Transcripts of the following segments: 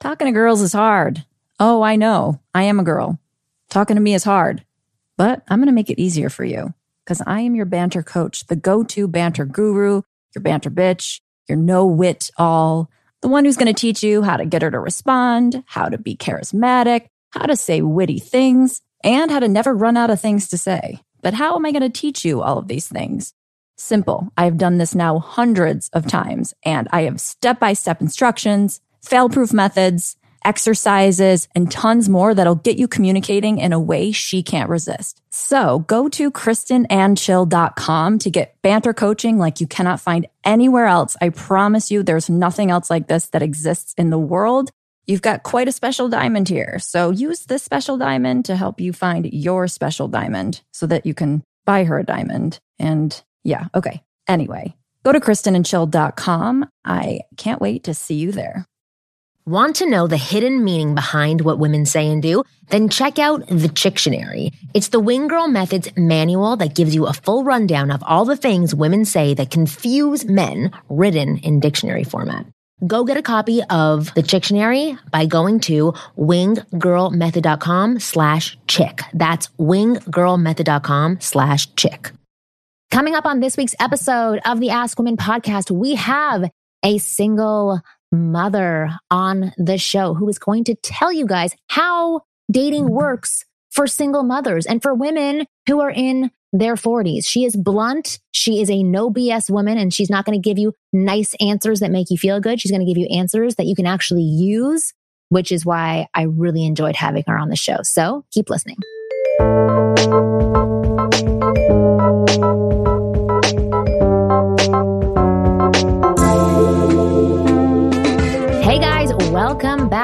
Talking to girls is hard. Oh, I know. I am a girl. Talking to me is hard. But I'm going to make it easier for you because I am your banter coach, the go to banter guru, your banter bitch, your no wit all, the one who's going to teach you how to get her to respond, how to be charismatic, how to say witty things, and how to never run out of things to say. But how am I going to teach you all of these things? Simple. I've done this now hundreds of times and I have step by step instructions, fail proof methods, exercises, and tons more that'll get you communicating in a way she can't resist. So go to KristenAndChill.com to get banter coaching like you cannot find anywhere else. I promise you there's nothing else like this that exists in the world. You've got quite a special diamond here. So use this special diamond to help you find your special diamond so that you can buy her a diamond. And yeah, okay. Anyway, go to KristenandChill.com. I can't wait to see you there. Want to know the hidden meaning behind what women say and do? Then check out the Chictionary. It's the Wing Girl Methods manual that gives you a full rundown of all the things women say that confuse men written in dictionary format. Go get a copy of the Chictionary by going to winggirlmethod.com slash chick. That's winggirlmethod.com slash chick. Coming up on this week's episode of the Ask Women podcast, we have a single mother on the show who is going to tell you guys how dating mm-hmm. works for single mothers and for women who are in their 40s. She is blunt. She is a no BS woman, and she's not going to give you nice answers that make you feel good. She's going to give you answers that you can actually use, which is why I really enjoyed having her on the show. So keep listening.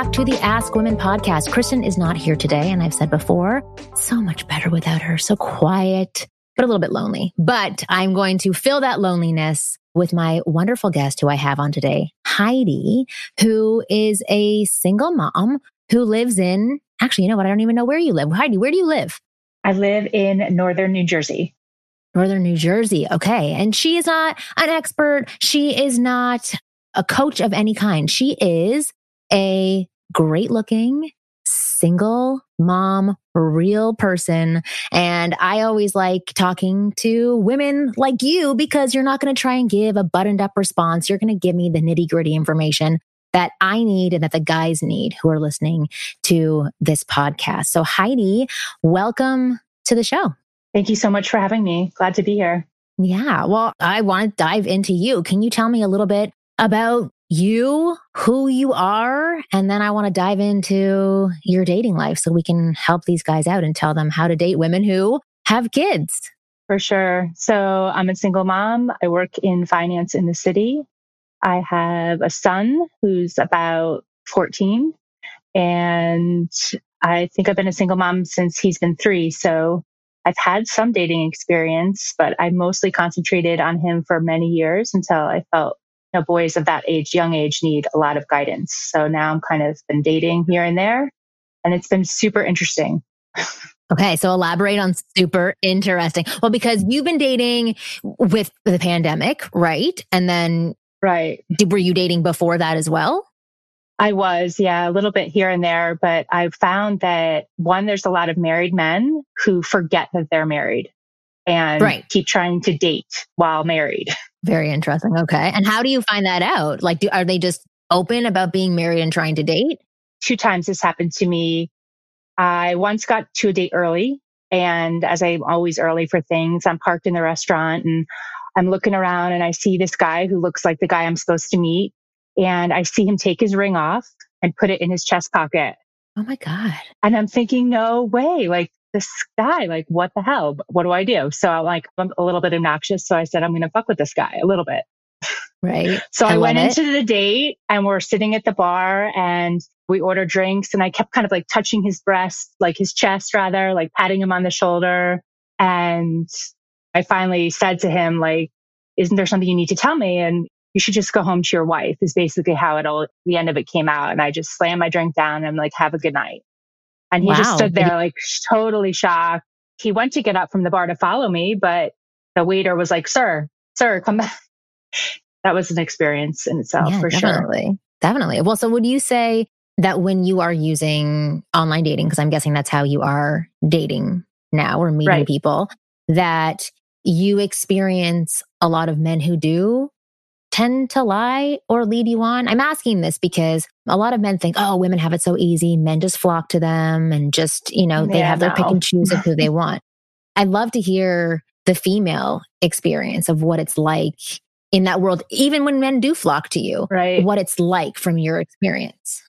Back to the Ask Women podcast. Kristen is not here today, and I've said before, so much better without her. So quiet, but a little bit lonely. But I'm going to fill that loneliness with my wonderful guest who I have on today, Heidi, who is a single mom who lives in, actually, you know what? I don't even know where you live. Heidi, where do you live? I live in northern New Jersey. Northern New Jersey. Okay. And she is not an expert. She is not a coach of any kind. She is a great looking, single mom, real person. And I always like talking to women like you because you're not going to try and give a buttoned up response. You're going to give me the nitty gritty information that I need and that the guys need who are listening to this podcast. So, Heidi, welcome to the show. Thank you so much for having me. Glad to be here. Yeah. Well, I want to dive into you. Can you tell me a little bit about you, who you are, and then I want to dive into your dating life so we can help these guys out and tell them how to date women who have kids. For sure. So I'm a single mom. I work in finance in the city. I have a son who's about 14 and I think I've been a single mom since he's been three. So I've had some dating experience, but I mostly concentrated on him for many years until I felt know, boys of that age, young age, need a lot of guidance. So now I'm kind of been dating here and there, and it's been super interesting. Okay, so elaborate on super interesting. Well, because you've been dating with the pandemic, right? And then, right? Were you dating before that as well? I was, yeah, a little bit here and there, but I've found that one, there's a lot of married men who forget that they're married and right. keep trying to date while married. Very interesting. Okay. And how do you find that out? Like, do, are they just open about being married and trying to date? Two times this happened to me. I once got to a date early. And as I'm always early for things, I'm parked in the restaurant and I'm looking around and I see this guy who looks like the guy I'm supposed to meet. And I see him take his ring off and put it in his chest pocket. Oh my God. And I'm thinking, no way. Like, this guy, like, what the hell? What do I do? So I'm like, I'm a little bit obnoxious. So I said, I'm going to fuck with this guy a little bit. Right. so I, I went it. into the date and we're sitting at the bar and we ordered drinks and I kept kind of like touching his breast, like his chest rather, like patting him on the shoulder. And I finally said to him, like, isn't there something you need to tell me? And you should just go home to your wife is basically how it all, the end of it came out. And I just slammed my drink down and I'm like, have a good night. And he wow. just stood there like totally shocked. He went to get up from the bar to follow me, but the waiter was like, sir, sir, come back. that was an experience in itself yeah, for definitely. sure. Definitely. Well, so would you say that when you are using online dating, because I'm guessing that's how you are dating now or meeting Right. people, that you experience a lot of men who do tend to lie or lead you on? I'm asking this because a lot of men think, oh, women have it so easy. Men just flock to them and just, you know, they Yeah, have their pick and choose of who they want. I'd love to hear the female experience of what it's like in that world, even when men do flock to you, Right. what it's like from your experience.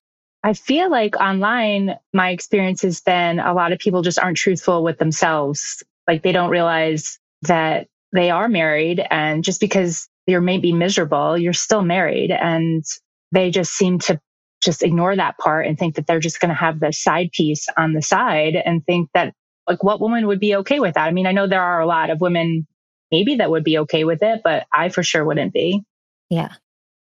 I feel like online, my experience has been a lot of people just aren't truthful with themselves. Like they don't realize that they are married. And just because you're maybe miserable, you're still married. And they just seem to just ignore that part and think that they're just going to have the side piece on the side and think that, like, what woman would be okay with that? I mean, I know there are a lot of women maybe that would be okay with it, but I for sure wouldn't be. Yeah.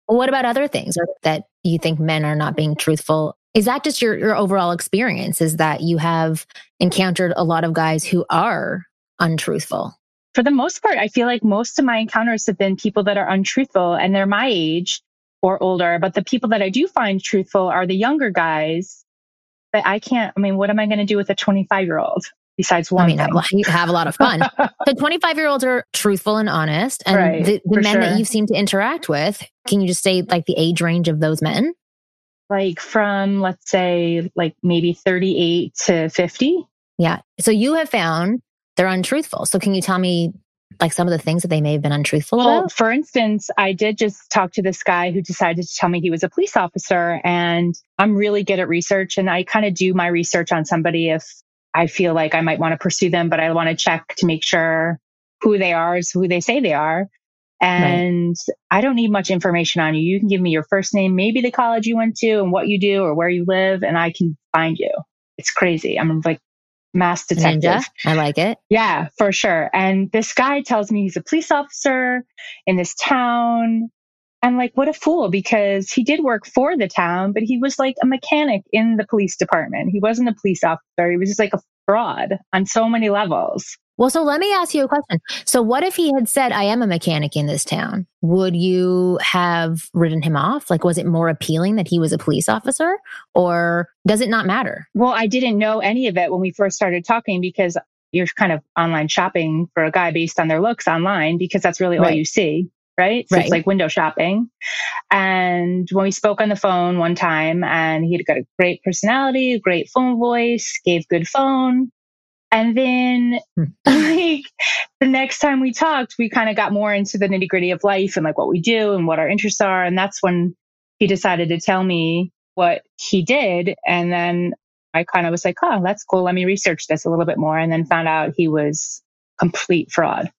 What about other things that you think men are not being truthful? Is that just your, your overall experience? Is that you have encountered a lot of guys who are untruthful? For the most part, I feel like most of my encounters have been people that are untruthful and they're my age or older. But the people that I do find truthful are the younger guys. But I can't, I mean, what am I going to do with a 25 year old besides one? I mean, thing? you have a lot of fun. the 25 year olds are truthful and honest. And Right, the, the men that sure. you seem to interact with, can you just say like the age range of those men? like from, let's say, like maybe 38 to 50. Yeah. So you have found they're untruthful. So can you tell me like some of the things that they may have been untruthful Well, about? for instance, I did just talk to this guy who decided to tell me he was a police officer, and I'm really good at research, and I kind of do my research on somebody if I feel like I might want to pursue them, but I want to check to make sure who they are is who they say they are. And I don't need much information on you. You can give me your first name, maybe the college you went to, and what you do or where you live, and I can find you. It's crazy. I'm like mass detective. Ninja. I like it. Yeah, for sure. And this guy tells me he's a police officer in this town. I'm like, what a fool, because he did work for the town, but he was like a mechanic in the police department. He wasn't a police officer. He was just like a fraud on so many levels. Well, so let me ask you a question. So, what if he had said, I am a mechanic in this town? Would you have written him off? Like, was it more appealing that he was a police officer or does it not matter? Well, I didn't know any of it when we first started talking because you're kind of online shopping for a guy based on their looks online because that's really all you see. Right. So Right. it's like window shopping. And when we spoke on the phone one time and he had got a great personality, great phone voice, gave good phone. And then Hmm. like the next time we talked, we kind of got more into the nitty gritty of life and like what we do and what our interests are. And that's when he decided to tell me what he did. And then I kind of was like, oh, that's cool. Let me research this a little bit more. And then found out he was complete fraud.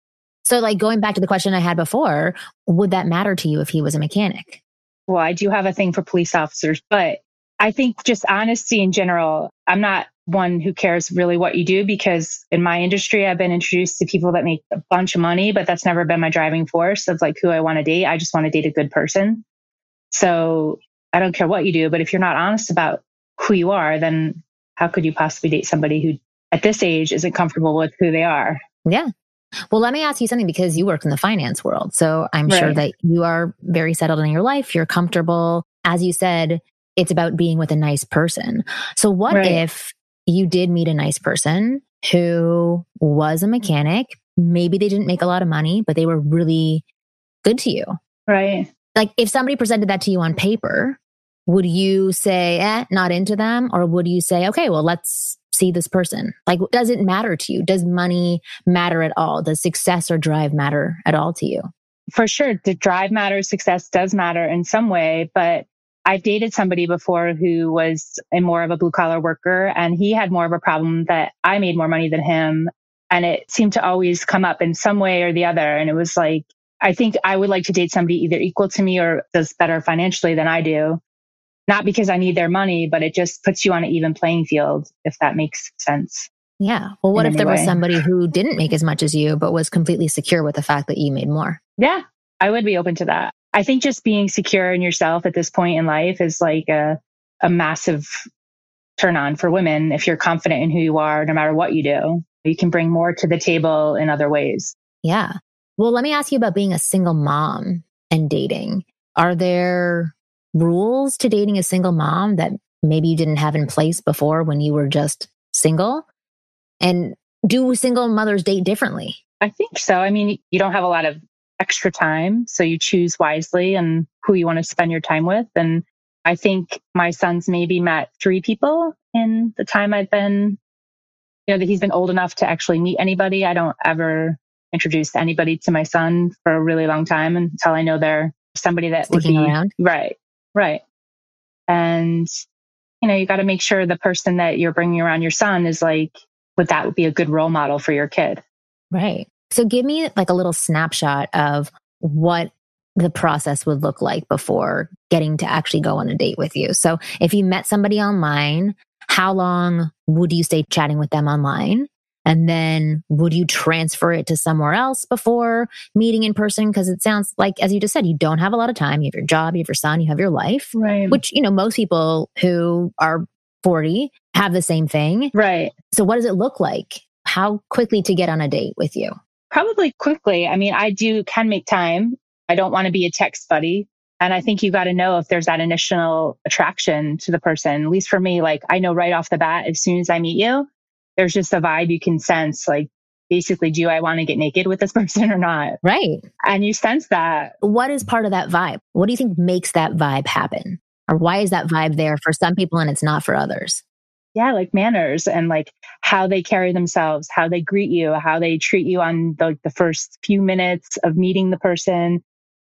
So, like, going back to the question I had before, would that matter to you if he was a mechanic? Well, I do have a thing for police officers, but I think just honesty in general, I'm not one who cares really what you do because in my industry, I've been introduced to people that make a bunch of money, but that's never been my driving force of like who I want to date. I just want to date a good person. So I don't care what you do, but if you're not honest about who you are, then how could you possibly date somebody who at this age isn't comfortable with who they are? Yeah. Well, let me ask you something because you work in the finance world. So I'm sure that you are very settled in your life. You're comfortable. As you said, it's about being with a nice person. So what Right. if you did meet a nice person who was a mechanic? Maybe they didn't make a lot of money, but they were really good to you. Right. Like if somebody presented that to you on paper, would you say, eh, not into them? Or would you say, okay, well, let's see this person? Like, does it matter to you? Does money matter at all? Does success or drive matter at all to you? for sure the drive matters success does matter in some way but i've dated somebody before who was a more of a blue collar worker and he had more of a problem that i made more money than him and it seemed to always come up in some way or the other and it was like i think i would like to date somebody either equal to me or does better financially than i do not because i need their money but it just puts you on an even playing field if that makes sense Yeah. Well, what if there any was somebody who didn't make as much as you, but was completely secure with the fact that you made more? Yeah, I would be open to that. I think just being secure in yourself at this point in life is like a, a massive turn on for women. If you're confident in who you are, no matter what you do, you can bring more to the table in other ways. Yeah. Well, let me ask you about being a single mom and dating. Are there rules to dating a single mom that maybe you didn't have in place before when you were just single? And do single mothers date differently? I think so. I mean, you don't have a lot of extra time, so you choose wisely and who you want to spend your time with. And I think my son's maybe met three people in the time I've been, you know, that he's been old enough to actually meet anybody. I don't ever introduce anybody to my son for a really long time until I know they're somebody that Sticking would be around. right, right. And you know, you got to make sure the person that you're bringing around your son is like, would that be a good role model for your kid? Right. So give me like a little snapshot of what the process would look like before getting to actually go on a date with you. So if you met somebody online, how long would you stay chatting with them online? And then would you transfer it to somewhere else before meeting in person? Because it sounds like, as you just said, you don't have a lot of time. You have your job, you have your son, you have your life, Right. which, you know, most people who are 40 have the same thing. right. So what does it look like? How quickly to get on a date with you? Probably quickly. I mean, I do can make time. I don't want to be a text buddy. And I think you got to know if there's that initial attraction to the person. At least for me, like I know right off the bat, as soon as I meet you, there's just a vibe you can sense. Like basically, do I want to get naked with this person or not? Right. And you sense that. What is part of that vibe? What do you think makes that vibe happen? Or why is that vibe there for some people and it's not for others? Yeah, like manners and like how they carry themselves, how they greet you, how they treat you on the, the first few minutes of meeting the person.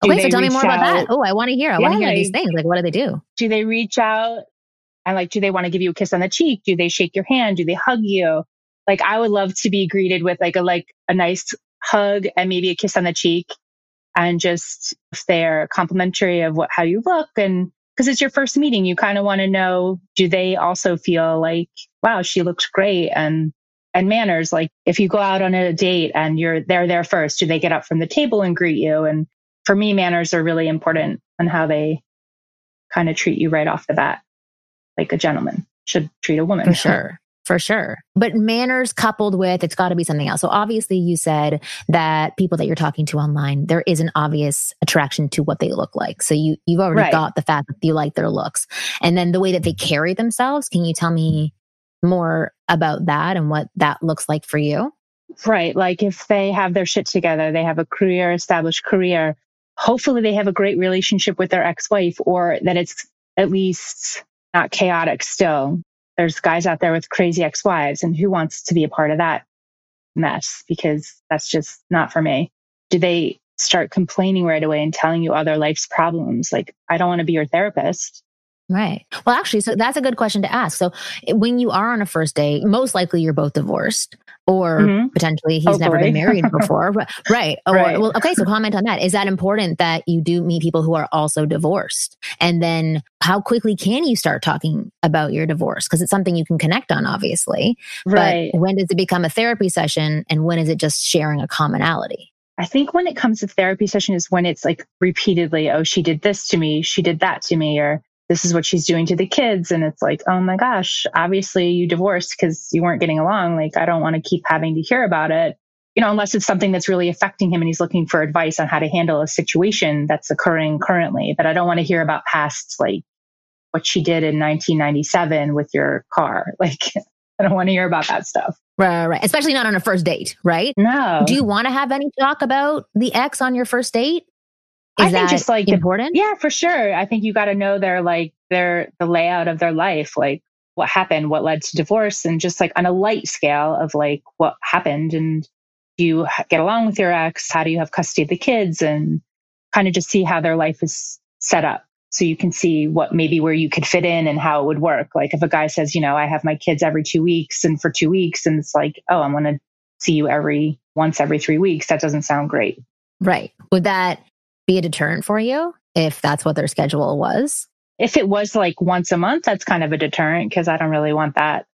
Oh, do okay, so tell me more about that. Oh, I want to hear. I want to Yeah, hear these things. Like, what do they do? do they reach out and like do they want to give you a kiss on the cheek do they shake your hand do they hug you like i would love to be greeted with like a like a nice hug and maybe a kiss on the cheek and just if they're complimentary of what how you look and because it's your first meeting you kind of want to know do they also feel like wow she looks great and and manners like if you go out on a date and you're they're there first do they get up from the table and greet you? And for me manners are really important and how they kind of treat you right off the bat. Like a gentleman should treat a woman. For sure. For sure. But manners coupled with it's got to be something else. So obviously you said that people that you're talking to online, there is an obvious attraction to what they look like. So you you've already Right. got the fact that you like their looks. And then the way that they carry themselves, can you tell me more about that and what that looks like for you? right like if they have their shit together they have a career established career hopefully they have a great relationship with their ex-wife or that it's at least not chaotic still there's guys out there with crazy ex-wives and who wants to be a part of that mess? Because that's just not for me. Do they start complaining right away and telling you other life's problems? Like i don't want to be your therapist Right. Well, actually, so that's a good question to ask. So, when you are on a first date, most likely you're both divorced, or Mhm. potentially he's never been married before. Right. right. Or, Right. well, okay. So, comment on that. Is that important that you do meet people who are also divorced? And then, how quickly can you start talking about your divorce? Because it's something you can connect on, obviously. right But when does it become a therapy session, and when is it just sharing a commonality? I think when it comes to therapy session is when it's like repeatedly, oh, she did this to me, she did that to me, or this is what she's doing to the kids. And it's like, oh my gosh, obviously you divorced because you weren't getting along. Like, I don't want to keep having to hear about it, you know, unless it's something that's really affecting him and he's looking for advice on how to handle a situation that's occurring currently. But I don't want to hear about past, like, what she did in 1997 with your car. Like, I don't want to hear about that stuff. Right. Right. Especially not on a first date, right? No. Do you want to have any talk about the ex on your first date? Is I think that just like the important? Yeah, for sure. I think you got to know their like their the layout of their life, like what happened, what led to divorce, and just like on a light scale of like what happened, and do you get along with your ex? How do you have custody of the kids, and kind of just see how their life is set up, so you can see what maybe where you could fit in and how it would work. Like if a guy says, you know, I have my kids every two weeks, and for two weeks, and it's like, oh, I'm gonna see you every once every three weeks. That doesn't sound great. Right. Would that be a deterrent for you if that's what their schedule was? if it was like once a month, that's kind of a deterrent because I don't really want that.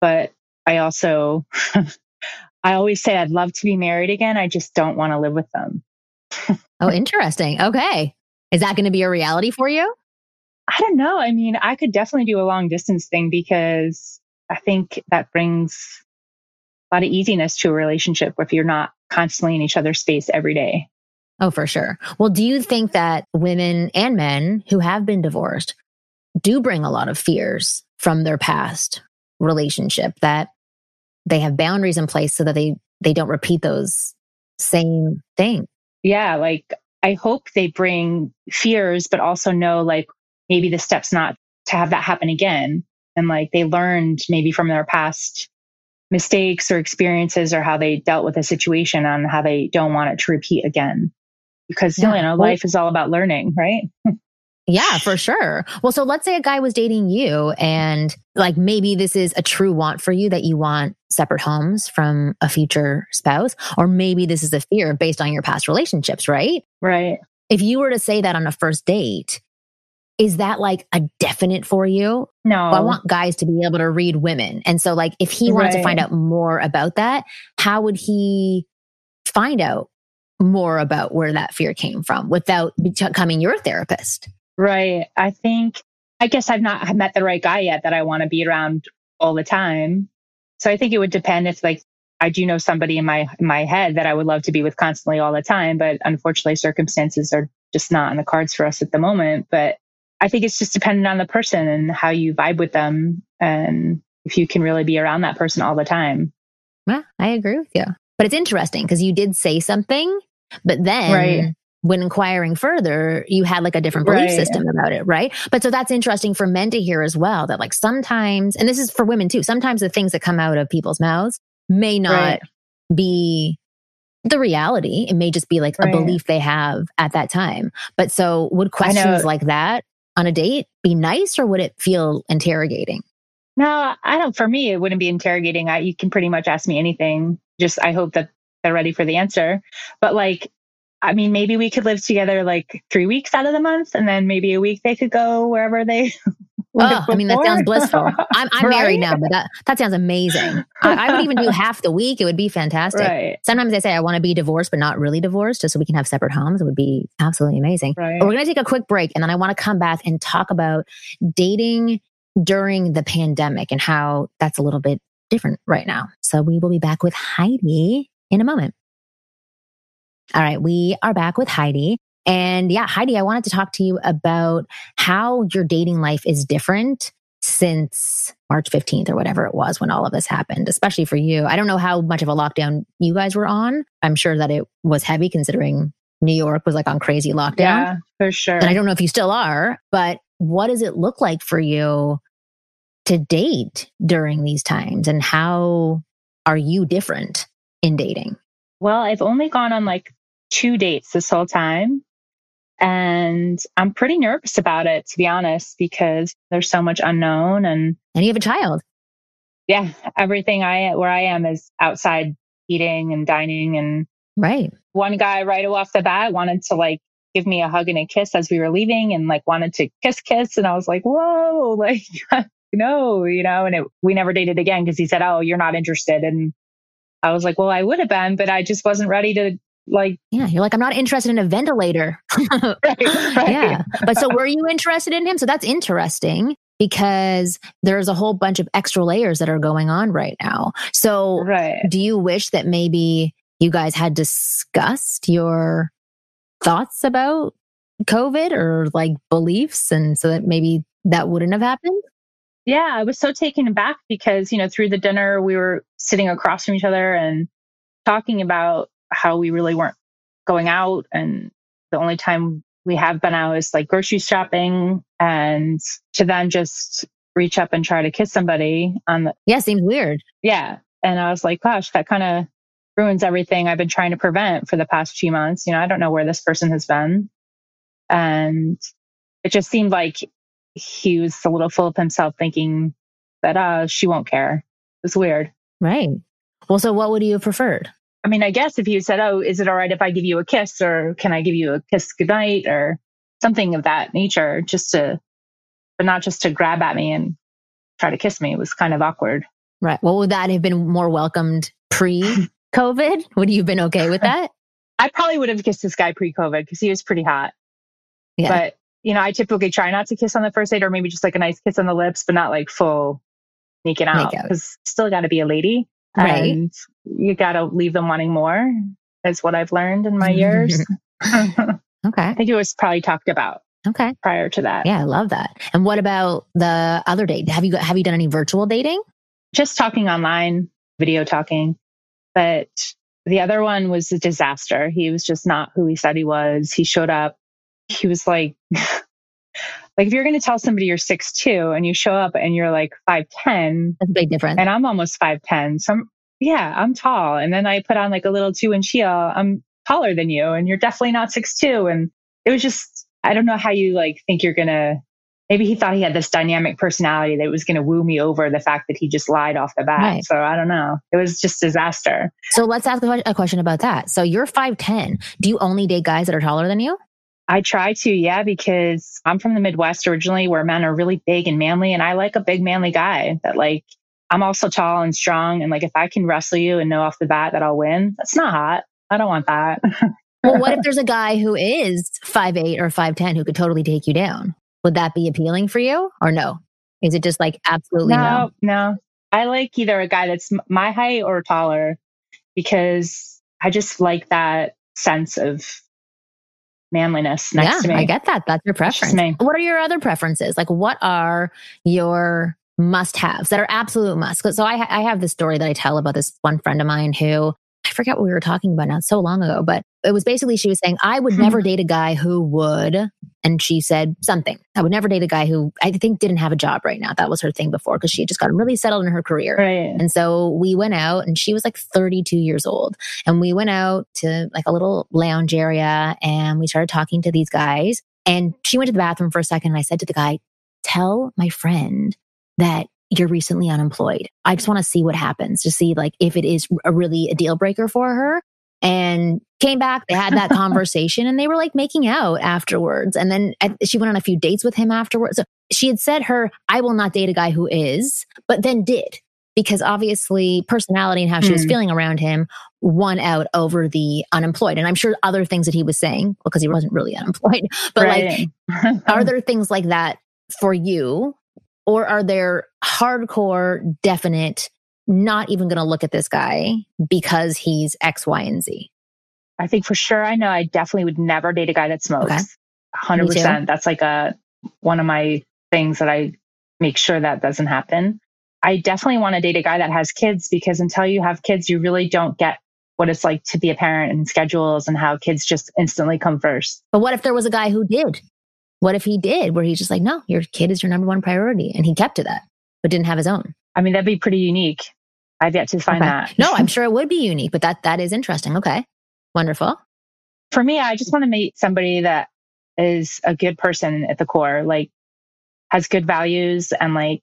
But I also, I always say I'd love to be married again. I just don't want to live with them. Oh, interesting. Okay. Is that going to be a reality for you? I don't know. I mean, I could definitely do a long distance thing because I think that brings a lot of easiness to a relationship if you're not constantly in each other's space every day. Oh, for sure. Well, do you think that women and men who have been divorced do bring a lot of fears from their past relationship that they have boundaries in place so that they they don't repeat those same things. Yeah, like I hope they bring fears, but also know like maybe the steps not to have that happen again. And like they learned maybe from their past mistakes or experiences or how they dealt with a situation on how they don't want it to repeat again. Because yeah. you know, life is all about learning, right? Yeah, for sure. Well, so let's say a guy was dating you and like maybe this is a true want for you that you want separate homes from a future spouse, or maybe this is a fear based on your past relationships, right? Right. If you were to say that on a first date, is that like a definite for you? No. I want guys to be able to read women. And so like if he wanted right. to find out more about that, how would he find out more about where that fear came from without becoming your therapist? Right. I think, I guess I've not met the right guy yet that I want to be around all the time. So I think it would depend if like I do know somebody in my in my head that I would love to be with constantly all the time, but unfortunately circumstances are just not in the cards for us at the moment. But I think it's just dependent on the person and how you vibe with them and if you can really be around that person all the time. Yeah, I agree with you. But it's interesting because you did say something, but then right when inquiring further, you had like a different belief right. system about it, right? But so that's interesting for men to hear as well that like sometimes, and this is for women too, sometimes the things that come out of people's mouths may not right. be the reality. It may just be like a belief they have at that time. But so would questions like that on a date be nice or would it feel interrogating? No, I don't. For me, it wouldn't be interrogating. I, you can pretty much ask me anything. Just I hope that they're ready for the answer. But like I mean, maybe we could live together like three weeks out of the month, and then maybe a week they could go wherever they. Oh, I mean, that sounds blissful. I'm, I'm right? married now, but that, that sounds amazing. I, I, would even do half the week. It would be fantastic. Right. Sometimes I say I want to be divorced, but not really divorced, just so we can have separate homes. It would be absolutely amazing. Right. But we're going to take a quick break, and then I want to come back and talk about dating during the pandemic and how that's a little bit different right now. So we will be back with Heidi in a moment. All right, we are back with Heidi. And yeah, Heidi, I wanted to talk to you about how your dating life is different since March 15th or whatever it was when all of this happened, especially for you. I don't know how much of a lockdown you guys were on. I'm sure that it was heavy considering New York was like on crazy lockdown. Yeah, for sure. And I don't know if you still are, but what does it look like for you to date during these times and how are you different in dating? Well, I've only gone on like two dates this whole time. And I'm pretty nervous about it, to be honest, because there's so much unknown and. And you have a child. Yeah. Everything I, where I am is outside eating and dining. And. Right. One guy right off the bat wanted to like give me a hug and a kiss as we were leaving and like wanted to kiss, kiss. And I was like, whoa, like, no, you know, and it, we never dated again because he said, oh, you're not interested. And I was like, well, I would have been, but I just wasn't ready to like. Yeah. You're like, I'm not interested in a ventilator. right, right. Yeah. But so were you interested in him? So that's interesting because there's a whole bunch of extra layers that are going on right now. So right. do you wish that maybe you guys had discussed your thoughts about COVID or like beliefs and so that maybe that wouldn't have happened? Yeah, I was so taken aback because, you know, through the dinner, we were sitting across from each other and talking about how we really weren't going out. And the only time we have been out is like grocery shopping and to then just reach up and try to kiss somebody on the. Yeah, seems weird. Yeah. And I was like, gosh, that kind of ruins everything I've been trying to prevent for the past few months. You know, I don't know where this person has been. And it just seemed like he was a little full of himself thinking that uh she won't care. It's weird. Right. Well, so what would you have preferred? I mean, I guess if you said, Oh, is it all right if I give you a kiss or can I give you a kiss goodnight or something of that nature, just to but not just to grab at me and try to kiss me. It was kind of awkward. Right. Well, would that have been more welcomed pre COVID? would you have been okay with that? I probably would have kissed this guy pre COVID because he was pretty hot. Yeah. But you know, I typically try not to kiss on the first date or maybe just like a nice kiss on the lips, but not like full making out because still got to be a lady. Right. And you got to leave them wanting more is what I've learned in my years. okay. I think it was probably talked about Okay. prior to that. Yeah, I love that. And what about the other date? Have you have you done any virtual dating? Just talking online, video talking. But the other one was a disaster. He was just not who he said he was. He showed up. He was like, like if you're going to tell somebody you're six two and you show up and you're like 5'10 That's a big difference. and I'm almost 5'10, some, yeah, I'm tall. And then I put on like a little two inch heel. I'm taller than you and you're definitely not six two. And it was just, I don't know how you like think you're going to, maybe he thought he had this dynamic personality that was going to woo me over the fact that he just lied off the bat. Right. So I don't know. It was just disaster. So let's ask a question about that. So you're 5'10. Do you only date guys that are taller than you? I try to, yeah, because I'm from the Midwest originally where men are really big and manly. And I like a big manly guy that like, I'm also tall and strong. And like, if I can wrestle you and know off the bat that I'll win, that's not hot. I don't want that. Well, what if there's a guy who is 5'8 or 5'10 who could totally take you down? Would that be appealing for you or no? Is it just like absolutely no? no, no. I like either a guy that's my height or taller because I just like that sense of manliness next yeah, to me. I get that. That's your preference. What are your other preferences? Like, what are your must haves that are absolute must? So I, I have this story that I tell about this one friend of mine who I forget what we were talking about now, so long ago, but it was basically she was saying, I would Hmm. never date a guy who would, and she said something. I would never date a guy who I think didn't have a job right now. That was her thing before because she had just gotten really settled in her career. Right. And so we went out and she was like 32 years old. And we went out to like a little lounge area and we started talking to these guys. And she went to the bathroom for a second. And I said to the guy, Tell my friend that you're recently unemployed. I just want to see what happens to see like if it is a really a deal breaker for her. And came back, they had that conversation and they were like making out afterwards. And then I- she went on a few dates with him afterwards. So she had said her, I will not date a guy who is, but then did because obviously personality and how she was Hmm. feeling around him won out over the unemployed. And I'm sure other things that he was saying, because he wasn't really unemployed, but like, are there things like that for you? Or are there hardcore, definite, not even going to look at this guy because he's X, Y, and Z? I think for sure I know I definitely would never date a guy that smokes. Okay. 100%. That's like a one of my things that I make sure that doesn't happen. I definitely want to date a guy that has kids because until you have kids, you really don't get what it's like to be a parent and schedules and how kids just instantly come first. But what if there was a guy who did? What if he did, where he's just like, no, your kid is your number one priority. And he kept to that, but didn't have his own. I mean, that'd be pretty unique. I've yet to find Okay. that. No, I'm sure it would be unique, but that that is interesting. Okay. Wonderful. for me, I just want to meet somebody that is a good person at the core, like has good values and like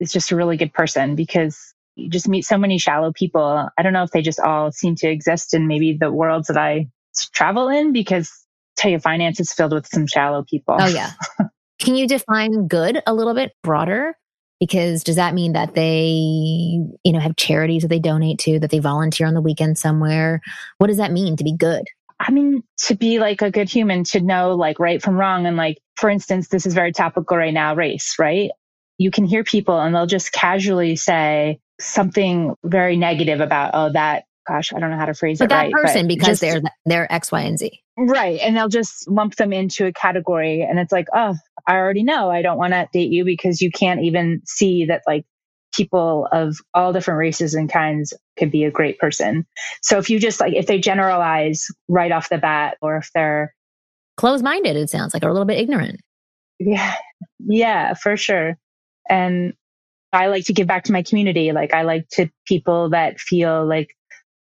is just a really good person because you just meet so many shallow people. I don't know if they just all seem to exist in maybe the worlds that I travel in because tell you, finance is filled with some shallow people. Oh yeah. Can you define good a little bit broader? Because does that mean that they, you know, have charities that they donate to, that they volunteer on the weekend somewhere? What does that mean to be good? I mean, to be like a good human, to know like right from wrong. And like, for instance, this is very topical right now, race, right? You can hear people and they'll just casually say something very negative about, oh, that, gosh, I don't know how to phrase it. But it that right. person, because just- they're they're X, Y, and Z. right. And they'll just lump them into a category. And it's like, oh, I already know I don't want to date you because you can't even see that like people of all different races and kinds could be a great person. So if you just like, if they generalize right off the bat, or if they're, Close minded, it sounds like, or a little bit ignorant. Yeah. Yeah, for sure. And I like to give back to my community. Like I like to people that feel like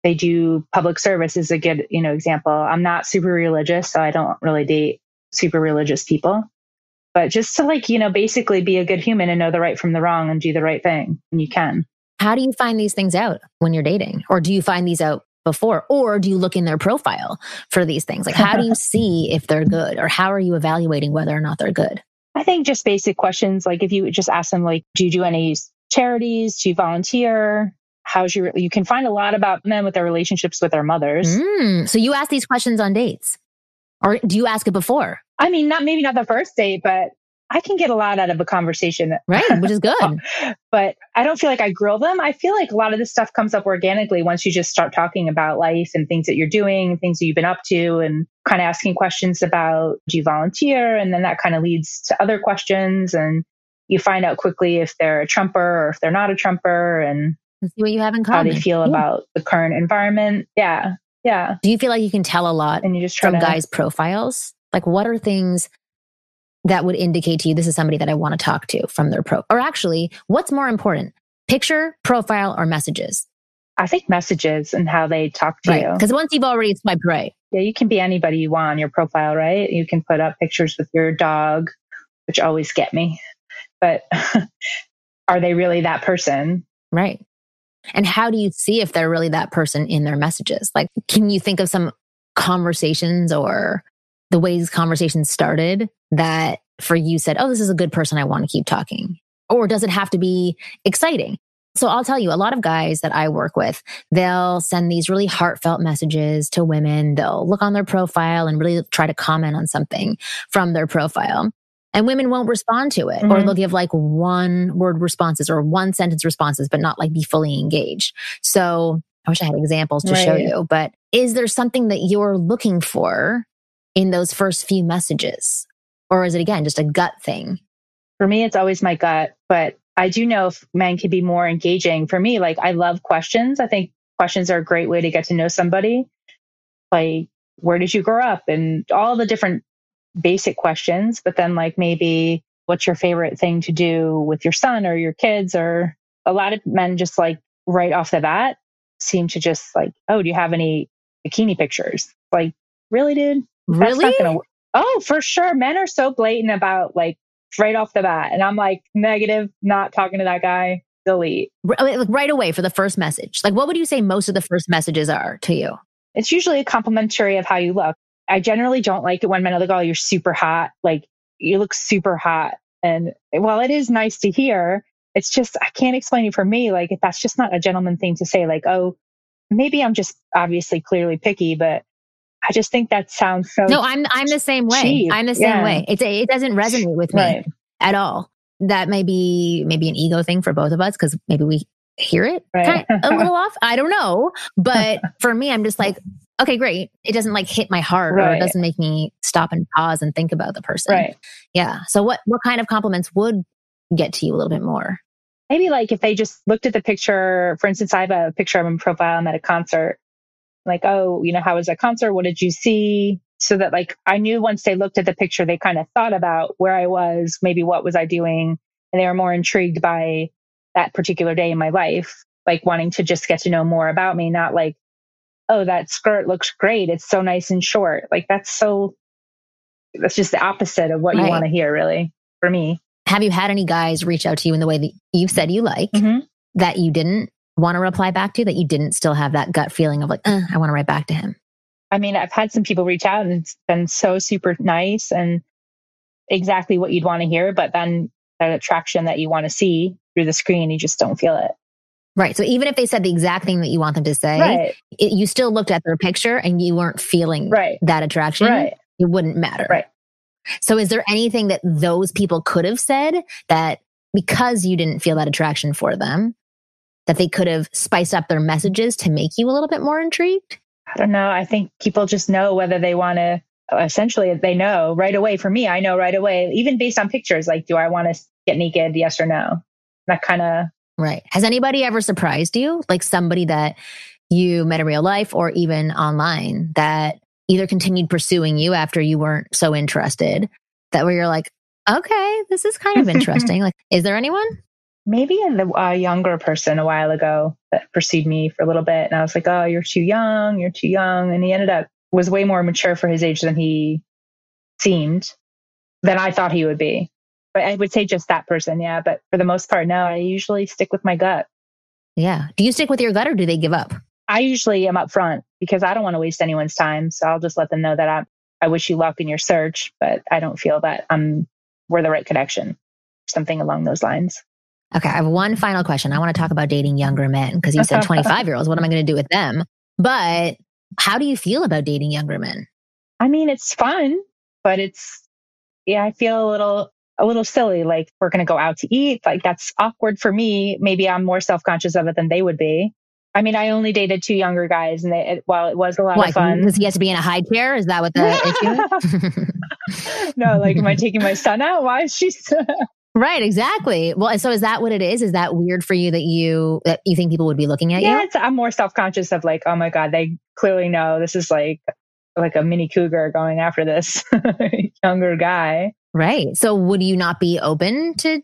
they do public service is a good, you know, example. I'm not super religious, so I don't really date super religious people. But just to like, you know, basically be a good human and know the right from the wrong and do the right thing. And you can. How do you find these things out when you're dating? Or do you find these out before? Or do you look in their profile for these things? Like, how do you see if they're good? Or how are you evaluating whether or not they're good? I think just basic questions like if you just ask them like, do you do any charities? Do you volunteer? How's your you can find a lot about men with their relationships with their mothers. Mm, so you ask these questions on dates? Or do you ask it before? I mean, not maybe not the first date, but I can get a lot out of a conversation. Right, which is good. but I don't feel like I grill them. I feel like a lot of this stuff comes up organically once you just start talking about life and things that you're doing, things that you've been up to, and kind of asking questions about do you volunteer? And then that kind of leads to other questions. And you find out quickly if they're a Trumper or if they're not a Trumper and see what you have in common. How they feel yeah. about the current environment. Yeah. Yeah. Do you feel like you can tell a lot and you just from to, guys' profiles? Like, what are things that would indicate to you this is somebody that I want to talk to from their pro? Or actually, what's more important, picture, profile, or messages? I think messages and how they talk to right. you. Because once you've already swiped right. Yeah, you can be anybody you want on your profile, right? You can put up pictures with your dog, which always get me. But are they really that person? Right. And how do you see if they're really that person in their messages? Like, can you think of some conversations or the ways conversations started that for you said, oh, this is a good person. I want to keep talking? Or does it have to be exciting? So I'll tell you, a lot of guys that I work with, they'll send these really heartfelt messages to women. They'll look on their profile and really try to comment on something from their profile and women won't respond to it. Mm-hmm. or they'll give like one word responses or one sentence responses but not like be fully engaged. So i wish i had examples to right. show you but is there something that you're looking for in those first few messages? Or is it again just a gut thing? For me it's always my gut but i do know if men can be more engaging. For me like i love questions. I think questions are a great way to get to know somebody. Like where did you grow up? And all the different basic questions, but then like maybe what's your favorite thing to do with your son or your kids? Or a lot of men just like right off the bat seem to just like, oh, do you have any bikini pictures? Like, really, dude? Really? Gonna... oh, for sure. Men are so blatant about like right off the bat. And I'm like, negative, not talking to that guy, delete. Right away for the first message. Like, what would you say most of the first messages are to you? It's usually a complimentary of how you look. I generally don't like it when men are like, oh, you're super hot. Like you look super hot. And while it is nice to hear, it's just, I can't explain it for me. Like that's just not a gentleman thing to say, like, oh, maybe I'm just obviously clearly picky, but I just think that sounds so. No, I'm, I'm the same way. Cheap. I'm the same yeah. way. It's, it doesn't resonate with me right. at all. That may be maybe an ego thing for both of us because maybe we hear it right. kind of a little off. I don't know. But for me, I'm just like, okay, great. It doesn't like hit my heart right. or it doesn't make me stop and pause and think about the person. Right. Yeah. So what what kind of compliments would get to you a little bit more? Maybe like if they just looked at the picture, for instance, I have a picture of him profile. I'm at a concert. Like, oh, you know, how was that concert? What did you see? So that like I knew once they looked at the picture, they kind of thought about where I was, maybe what was I doing, and they were more intrigued by that particular day in my life, like wanting to just get to know more about me, not like, oh, that skirt looks great. It's so nice and short. Like that's so, that's just the opposite of what right. you want to hear, really, for me. Have you had any guys reach out to you in the way that you've said you like mm-hmm. that you didn't want to reply back to, that you didn't still have that gut feeling of like, uh, I want to write back to him? I mean, I've had some people reach out and it's been so super nice and exactly what you'd want to hear, but then that attraction that you want to see through the screen, you just don't feel it. Right. So even if they said the exact thing that you want them to say, right. it, you still looked at their picture and you weren't feeling right. that attraction. Right. It wouldn't matter. Right. So is there anything that those people could have said that because you didn't feel that attraction for them, that they could have spiced up their messages to make you a little bit more intrigued? I don't know. I think people just know whether they want to essentially they know right away for me i know right away even based on pictures like do i want to get naked yes or no that kind of Right. Has anybody ever surprised you? Like somebody that you met in real life or even online that either continued pursuing you after you weren't so interested that where you're like, okay, this is kind of interesting. like, is there anyone? Maybe a uh, younger person a while ago that pursued me for a little bit. And I was like, oh, you're too young. You're too young. And he ended up was way more mature for his age than he seemed, than I thought he would be. But I would say just that person, yeah. But for the most part, no, I usually stick with my gut. Yeah. Do you stick with your gut or do they give up? I usually am upfront because I don't want to waste anyone's time. So I'll just let them know that I I wish you luck in your search, but I don't feel that I'm we're the right connection. Something along those lines. Okay, I have one final question. I want to talk about dating younger men because you said 25 year olds. What am I going to do with them? But how do you feel about dating younger men? I mean, it's fun, but it's, yeah, I feel a little a little silly. Like we're going to go out to eat. Like that's awkward for me. Maybe I'm more self conscious of it than they would be. I mean, I only dated two younger guys, and they, it, while it was a lot Why, of fun, Because he has to be in a high chair? Is that what the issue is? no, like, am I taking my son out? Why is she? Right, exactly. Well, and so is that what it is? Is that weird for you that you that you think people would be looking at yeah, you? it's, I'm more self conscious of like, oh my god, they clearly know this is like like a mini cougar going after this younger guy. Right. So would you not be open to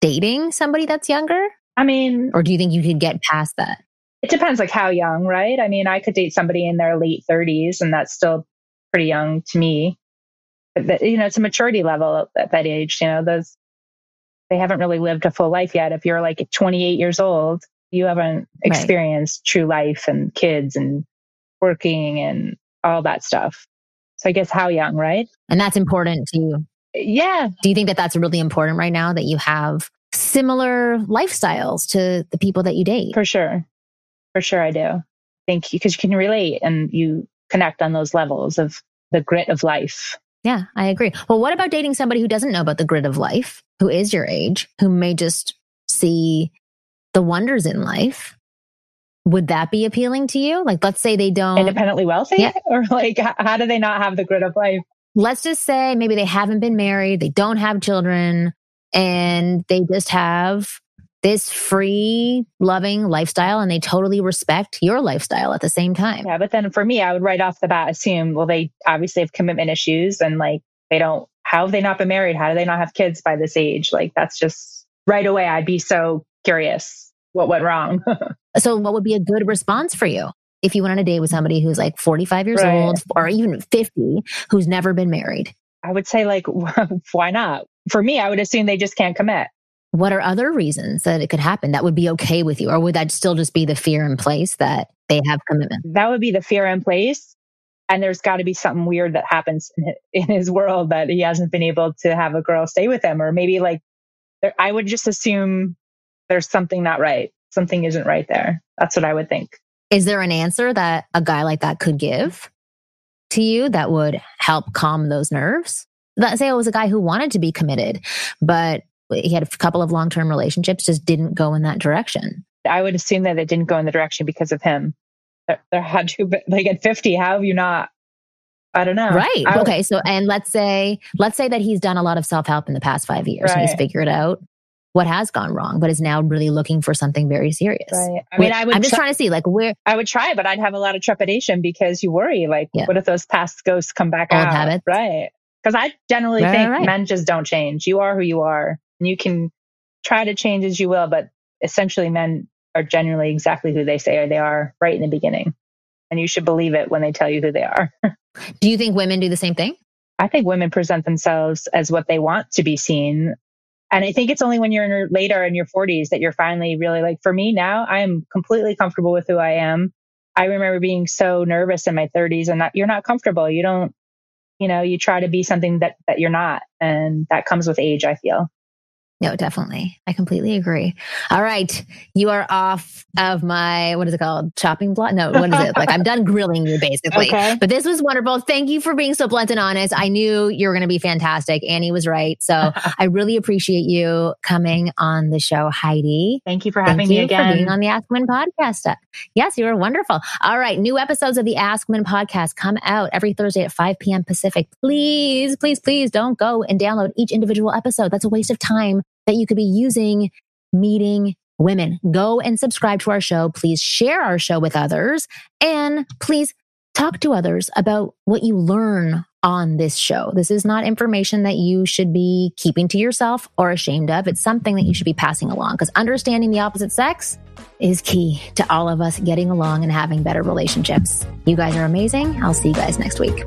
dating somebody that's younger? I mean, Or do you think you could get past that? it depends like how young, right? I mean, I could date somebody in their late 30s, and that's still pretty young to me. But that, you know, it's a maturity level at that age. You know, those they haven't really lived a full life yet. If you're like 28 years old, you haven't experienced true life and kids and working and all that stuff. So I guess how young, right? And that's important to you. Yeah, Do you think that that's really important right now that you have similar lifestyles to the people that you date? for sure. For sure, I do. Thank you because you can relate and you connect on those levels of the grit of life. Yeah, I agree. Well, what about dating somebody who doesn't know about the grit of life, who is your age, who may just see the wonders in life? Would that be appealing to you? Like, let's say they don't. independently wealthy Yeah. or like how do they not have the grit of life let's just say maybe they haven't been married, they don't have children, and they just have this free, loving lifestyle and they totally respect your lifestyle at the same time. yeah but then for me i would right off the bat assume well they obviously have commitment issues and like they don't how have they not been married? How do they not have kids by this age? Like that's just right away i'd be so curious what went wrong. So, what would be a good response for you if you went on a date with somebody who's like 45 years Right. old or even 50 who's never been married? i would say like why not for me i would assume they just can't commit What are other reasons that it could happen that would be okay with you? Or would that still just be the fear in place that they have commitment? that would be the fear in place and there's got to be something weird that happens in his world that he hasn't been able to have a girl stay with him or maybe like i would just assume there's something not right something isn't right there that's what i would think Is there an answer that a guy like that could give to you that would help calm those nerves? Let's say it was a guy who wanted to be committed, but he had a couple of long term relationships, just didn't go in that direction. i would assume that it didn't go in the direction because of him there, had to but like at 50 how have you not i don't know Right. Okay. So, and let's say, let's say that he's done a lot of self help in the past five years and he's Right. figured out what has gone wrong, but is now really looking for something very serious. right i mean i would I'm just try, trying to see like where i would try but i'd have a lot of trepidation because you worry like Yeah. what if those past ghosts come back Old out habits. right because i generally Right, think right. men just don't change you are who you are and you can try to change as you will but essentially men are generally exactly who they say they are right in the beginning and you should believe it when they tell you who they are do you think women do the same thing? I think women present themselves as what they want to be seen. And I think it's only when you're later in your 40s that you're finally really like, for me now, I am completely comfortable with who I am. I remember being so nervous in my 30s and that you're not comfortable. You don't, you know, you try to be something that, that you're not. And that comes with age, I feel. No, definitely. I completely agree. All right. You are off of my, what is it called? Chopping block? No, what is it? like I'm done grilling you basically. Okay. But this was wonderful. Thank you for being so blunt and honest. I knew you were going to be fantastic. Annie was right. So I really appreciate you coming on the show, Heidi. Thank you for Thank having you me again. for being on the Ask Women podcast. Yes, you were wonderful. All right. New episodes of the Ask Women podcast come out every Thursday at 5 p.m. Pacific. Please, please, please don't go and download each individual episode. That's a waste of time that you could be using meeting women. Go and subscribe to our show. Please share our show with others and please talk to others about what you learn on this show. This is not information that you should be keeping to yourself or ashamed of. It's something that you should be passing along because understanding the opposite sex is key to all of us getting along and having better relationships. You guys are amazing. I'll see you guys next week.